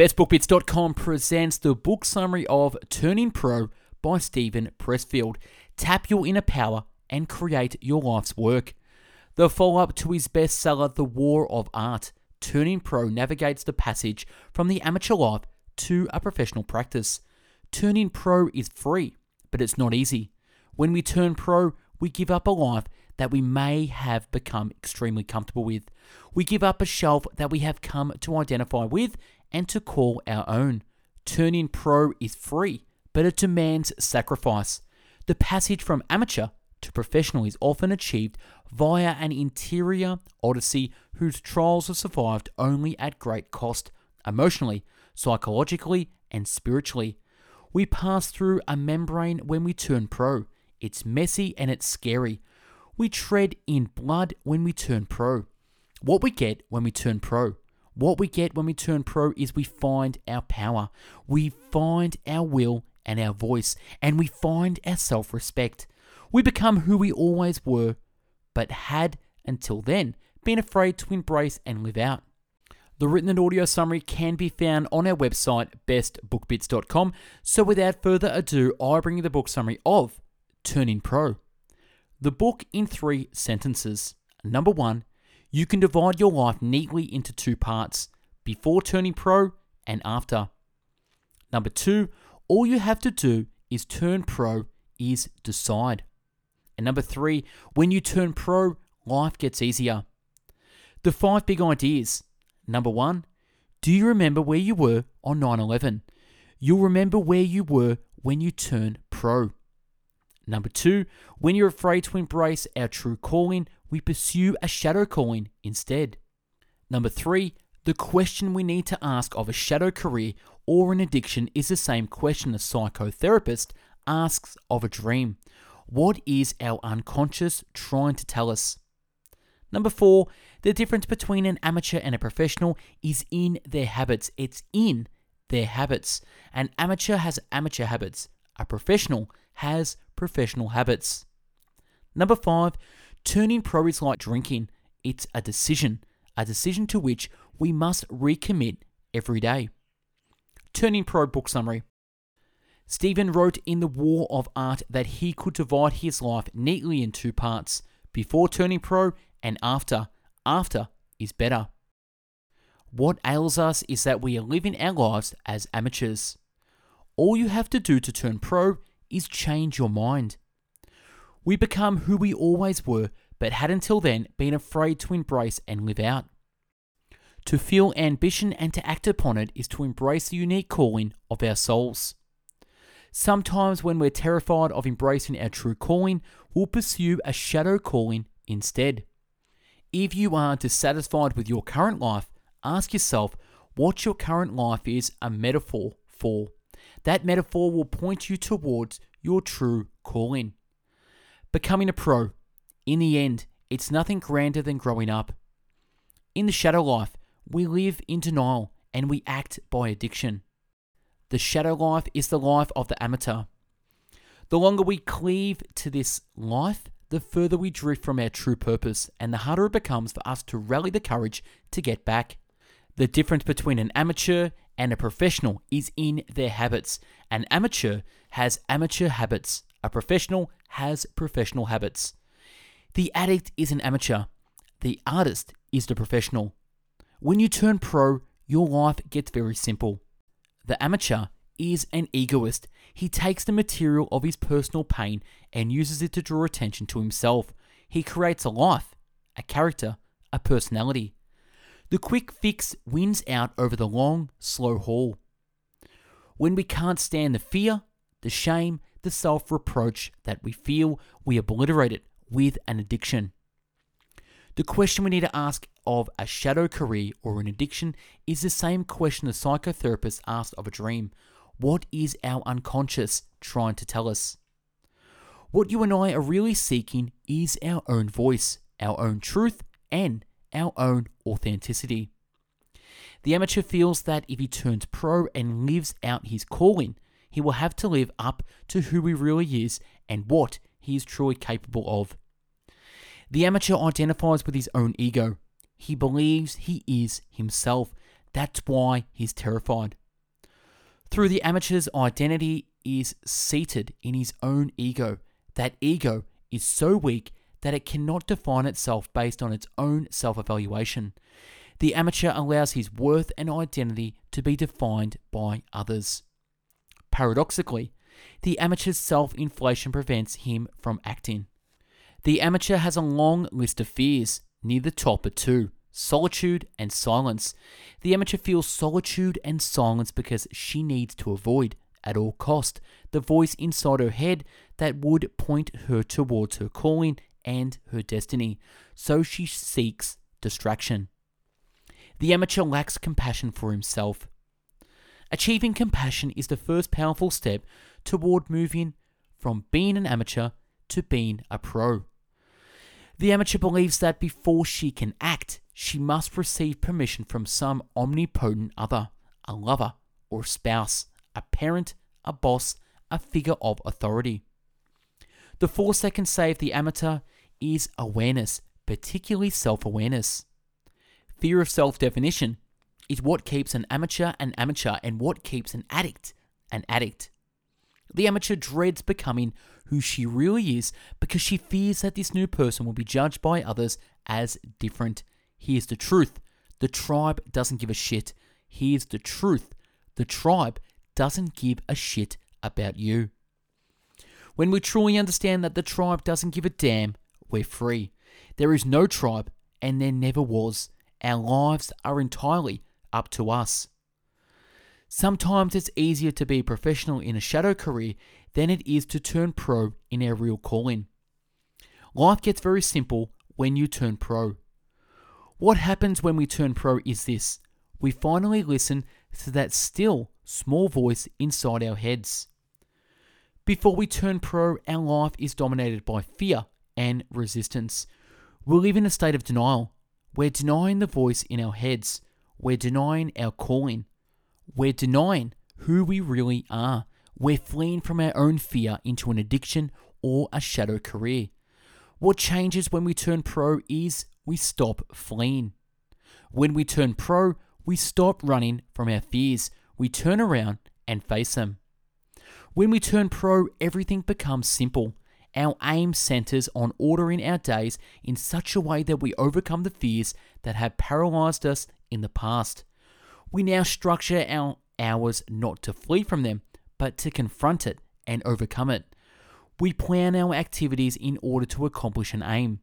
BestBookBits.com presents the book summary of Turning Pro by Steven Pressfield. Tap your inner power and create your life's work. The follow up to his bestseller, The War of Art, Turning Pro navigates the passage from the amateur life to a professional practice. Turning pro is free, but it's not easy. When we turn pro, we give up a life that we may have become extremely comfortable with. We give up a shelf that we have come to identify with and to call our own. Turning pro is free, but it demands sacrifice. The passage from amateur to professional is often achieved via an interior odyssey whose trials are survived only at great cost, emotionally, psychologically, and spiritually. We pass through a membrane when we turn pro. It's messy and it's scary. We tread in blood when we turn pro. What we get when we turn pro. What we get when we turn pro is we find our power, we find our will and our voice, and we find our self respect. We become who we always were, but had until then been afraid to embrace and live out. The written and audio summary can be found on our website, bestbookbits.com. So, without further ado, I bring you the book summary of Turning Pro. The book in three sentences. Number one, you can divide your life neatly into two parts before turning pro and after. Number two, all you have to do is turn pro, is decide. And number three, when you turn pro, life gets easier. The five big ideas. Number one, do you remember where you were on 9 11? You'll remember where you were when you turn pro. Number two, when you're afraid to embrace our true calling, we pursue a shadow calling instead. Number three, the question we need to ask of a shadow career or an addiction is the same question a psychotherapist asks of a dream. What is our unconscious trying to tell us? Number four, the difference between an amateur and a professional is in their habits. It's in their habits. An amateur has amateur habits, a professional has professional habits. Number five, Turning pro is like drinking, it's a decision, a decision to which we must recommit every day. Turning pro book summary. Steven wrote in The War of Art that he could divide his life neatly in two parts before turning pro and after. After is better. What ails us is that we are living our lives as amateurs. All you have to do to turn pro is change your mind. We become who we always were, but had until then been afraid to embrace and live out. To feel ambition and to act upon it is to embrace the unique calling of our souls. Sometimes, when we're terrified of embracing our true calling, we'll pursue a shadow calling instead. If you are dissatisfied with your current life, ask yourself what your current life is a metaphor for. That metaphor will point you towards your true calling. Becoming a pro. In the end, it's nothing grander than growing up. In the shadow life, we live in denial and we act by addiction. The shadow life is the life of the amateur. The longer we cleave to this life, the further we drift from our true purpose, and the harder it becomes for us to rally the courage to get back. The difference between an amateur and a professional is in their habits. An amateur has amateur habits, a professional has professional habits. The addict is an amateur, the artist is the professional. When you turn pro, your life gets very simple. The amateur is an egoist. He takes the material of his personal pain and uses it to draw attention to himself. He creates a life, a character, a personality. The quick fix wins out over the long, slow haul. When we can't stand the fear, the shame, the self reproach that we feel, we obliterate it with an addiction. The question we need to ask of a shadow career or an addiction is the same question the psychotherapist asked of a dream. What is our unconscious trying to tell us? What you and I are really seeking is our own voice, our own truth, and our own authenticity. The amateur feels that if he turns pro and lives out his calling, he will have to live up to who he really is and what he is truly capable of. The amateur identifies with his own ego. He believes he is himself. That's why he's terrified. Through the amateur's identity is seated in his own ego. That ego is so weak that it cannot define itself based on its own self evaluation. The amateur allows his worth and identity to be defined by others. Paradoxically, the amateur's self inflation prevents him from acting. The amateur has a long list of fears. Near the top are two solitude and silence. The amateur feels solitude and silence because she needs to avoid, at all cost, the voice inside her head that would point her towards her calling and her destiny. So she seeks distraction. The amateur lacks compassion for himself. Achieving compassion is the first powerful step toward moving from being an amateur to being a pro. The amateur believes that before she can act, she must receive permission from some omnipotent other, a lover or spouse, a parent, a boss, a figure of authority. The force that can save the amateur is awareness, particularly self awareness. Fear of self definition is what keeps an amateur an amateur and what keeps an addict an addict. The amateur dreads becoming who she really is because she fears that this new person will be judged by others as different. Here's the truth the tribe doesn't give a shit. Here's the truth the tribe doesn't give a shit about you. When we truly understand that the tribe doesn't give a damn, we're free. There is no tribe, and there never was. Our lives are entirely up to us. Sometimes it's easier to be a professional in a shadow career than it is to turn pro in our real calling. Life gets very simple when you turn pro. What happens when we turn pro is this we finally listen to that still, small voice inside our heads. Before we turn pro, our life is dominated by fear and resistance. We live in a state of denial. We're denying the voice in our heads. We're denying our calling. We're denying who we really are. We're fleeing from our own fear into an addiction or a shadow career. What changes when we turn pro is we stop fleeing. When we turn pro, we stop running from our fears. We turn around and face them. When we turn pro, everything becomes simple. Our aim centers on ordering our days in such a way that we overcome the fears that have paralyzed us in the past. We now structure our hours not to flee from them, but to confront it and overcome it. We plan our activities in order to accomplish an aim,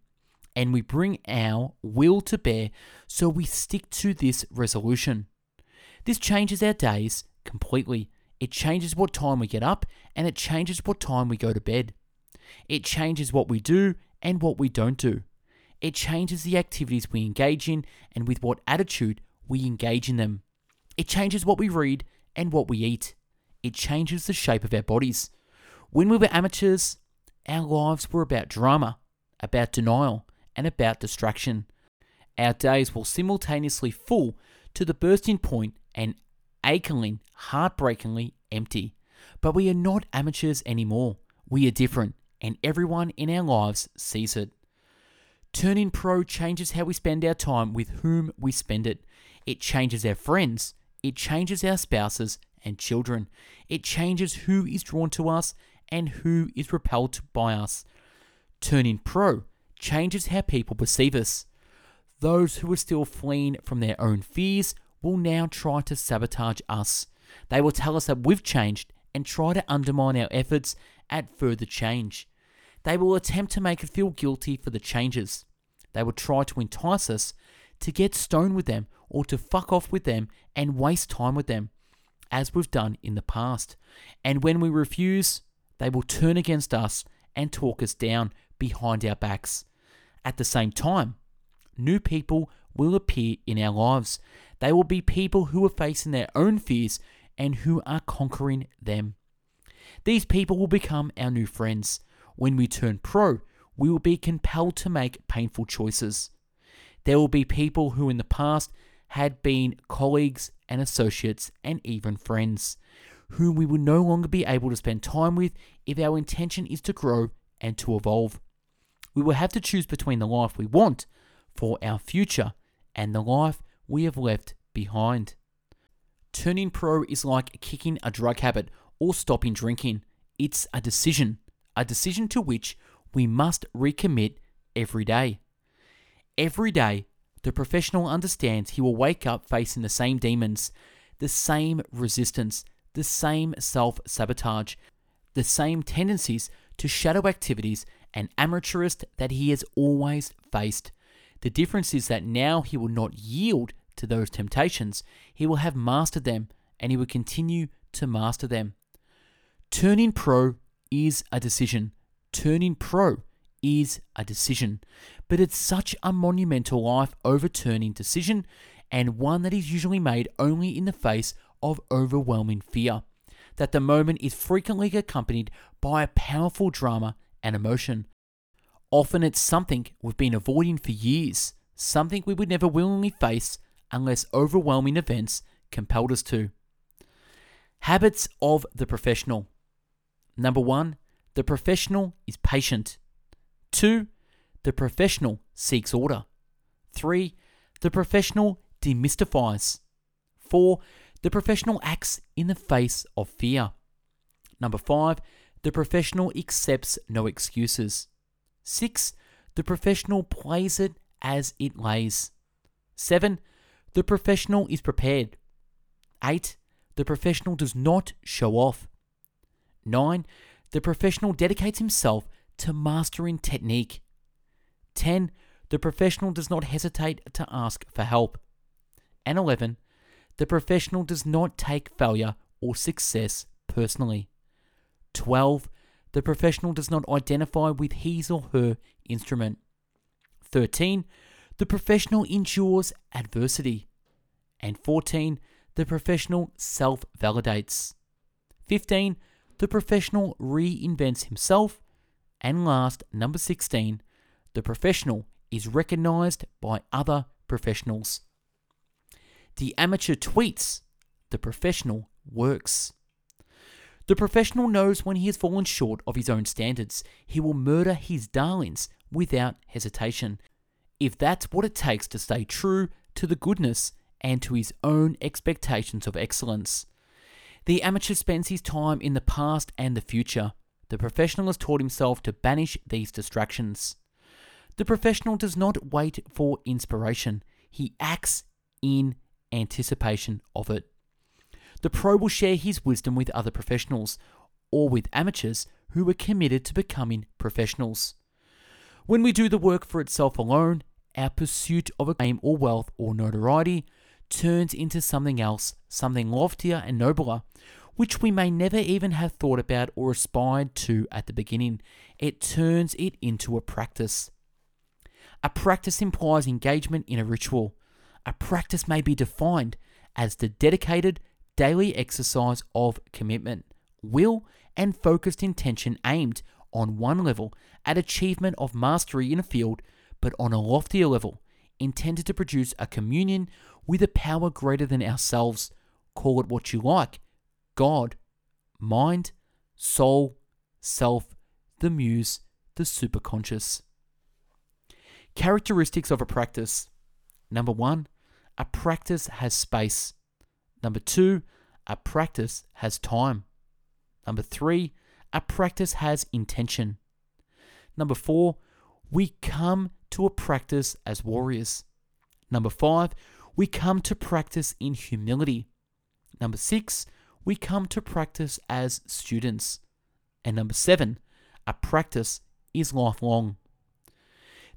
and we bring our will to bear so we stick to this resolution. This changes our days completely. It changes what time we get up, and it changes what time we go to bed. It changes what we do and what we don't do. It changes the activities we engage in and with what attitude we engage in them. It changes what we read and what we eat. It changes the shape of our bodies. When we were amateurs, our lives were about drama, about denial, and about distraction. Our days were simultaneously full to the bursting point and achingly, heartbreakingly empty. But we are not amateurs anymore. We are different, and everyone in our lives sees it. Turning pro changes how we spend our time with whom we spend it. It changes our friends, it changes our spouses and children. It changes who is drawn to us and who is repelled by us. Turning pro changes how people perceive us. Those who are still fleeing from their own fears will now try to sabotage us. They will tell us that we've changed and try to undermine our efforts at further change. They will attempt to make us feel guilty for the changes. They will try to entice us to get stoned with them or to fuck off with them and waste time with them, as we've done in the past. And when we refuse, they will turn against us and talk us down behind our backs. At the same time, new people will appear in our lives. They will be people who are facing their own fears and who are conquering them. These people will become our new friends. When we turn pro, we will be compelled to make painful choices. There will be people who in the past had been colleagues and associates and even friends, whom we will no longer be able to spend time with if our intention is to grow and to evolve. We will have to choose between the life we want for our future and the life we have left behind. Turning pro is like kicking a drug habit or stopping drinking. It's a decision, a decision to which we must recommit every day. Every day, the professional understands he will wake up facing the same demons, the same resistance, the same self sabotage, the same tendencies to shadow activities and amateurist that he has always faced. The difference is that now he will not yield to those temptations, he will have mastered them and he will continue to master them. Turning pro is a decision. Turning pro is a decision. But it's such a monumental life overturning decision and one that is usually made only in the face of overwhelming fear. That the moment is frequently accompanied by a powerful drama and emotion. Often it's something we've been avoiding for years, something we would never willingly face unless overwhelming events compelled us to. Habits of the professional. Number one, the professional is patient. Two, the professional seeks order. Three, the professional demystifies. Four, the professional acts in the face of fear. Number five, the professional accepts no excuses. Six, the professional plays it as it lays. Seven, the professional is prepared. Eight, the professional does not show off. Nine, the professional dedicates himself to mastering technique. 10. The professional does not hesitate to ask for help. And 11. The professional does not take failure or success personally. 12. The professional does not identify with his or her instrument. 13. The professional endures adversity. And 14. The professional self validates. 15. The professional reinvents himself. And last, number 16, the professional is recognized by other professionals. The amateur tweets, the professional works. The professional knows when he has fallen short of his own standards. He will murder his darlings without hesitation. If that's what it takes to stay true to the goodness and to his own expectations of excellence. The amateur spends his time in the past and the future. The professional has taught himself to banish these distractions. The professional does not wait for inspiration, he acts in anticipation of it. The pro will share his wisdom with other professionals or with amateurs who are committed to becoming professionals. When we do the work for itself alone, our pursuit of a fame or wealth or notoriety turns into something else, something loftier and nobler, which we may never even have thought about or aspired to at the beginning. It turns it into a practice. A practice implies engagement in a ritual. A practice may be defined as the dedicated daily exercise of commitment, will, and focused intention aimed on one level at achievement of mastery in a field, but on a loftier level, intended to produce a communion with a power greater than ourselves. Call it what you like God, mind, soul, self, the muse, the superconscious. Characteristics of a practice. Number one, a practice has space. Number two, a practice has time. Number three, a practice has intention. Number four, we come to a practice as warriors. Number five, we come to practice in humility. Number six, we come to practice as students. And number seven, a practice is lifelong.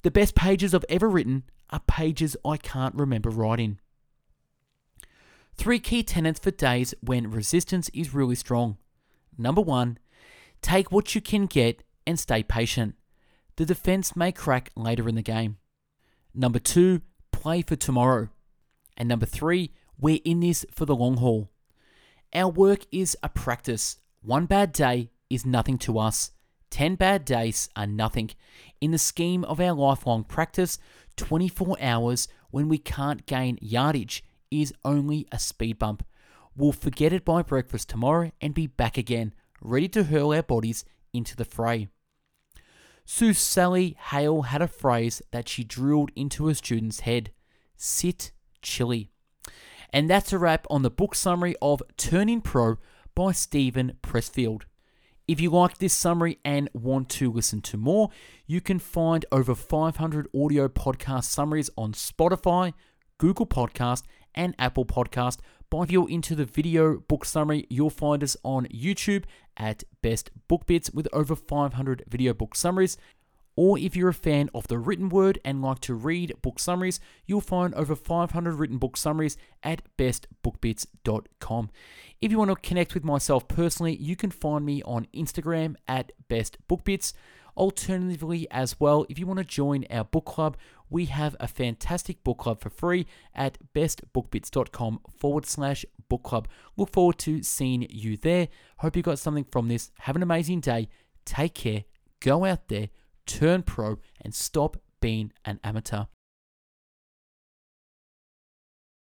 The best pages I've ever written are pages I can't remember writing. Three key tenets for days when resistance is really strong. Number one, take what you can get and stay patient. The defense may crack later in the game. Number two, play for tomorrow. And number three, we're in this for the long haul. Our work is a practice. One bad day is nothing to us. 10 bad days are nothing. In the scheme of our lifelong practice, 24 hours when we can't gain yardage is only a speed bump. We'll forget it by breakfast tomorrow and be back again, ready to hurl our bodies into the fray. Sue Sally Hale had a phrase that she drilled into her student's head sit chilly. And that's a wrap on the book summary of Turning Pro by Steven Pressfield. If you like this summary and want to listen to more, you can find over 500 audio podcast summaries on Spotify, Google Podcast, and Apple Podcast. But if you're into the video book summary, you'll find us on YouTube at Best Book Bits with over 500 video book summaries. Or if you're a fan of the written word and like to read book summaries, you'll find over 500 written book summaries at bestbookbits.com. If you want to connect with myself personally, you can find me on Instagram at bestbookbits. Alternatively, as well, if you want to join our book club, we have a fantastic book club for free at bestbookbits.com forward slash book club. Look forward to seeing you there. Hope you got something from this. Have an amazing day. Take care. Go out there turn pro, and stop being an amateur.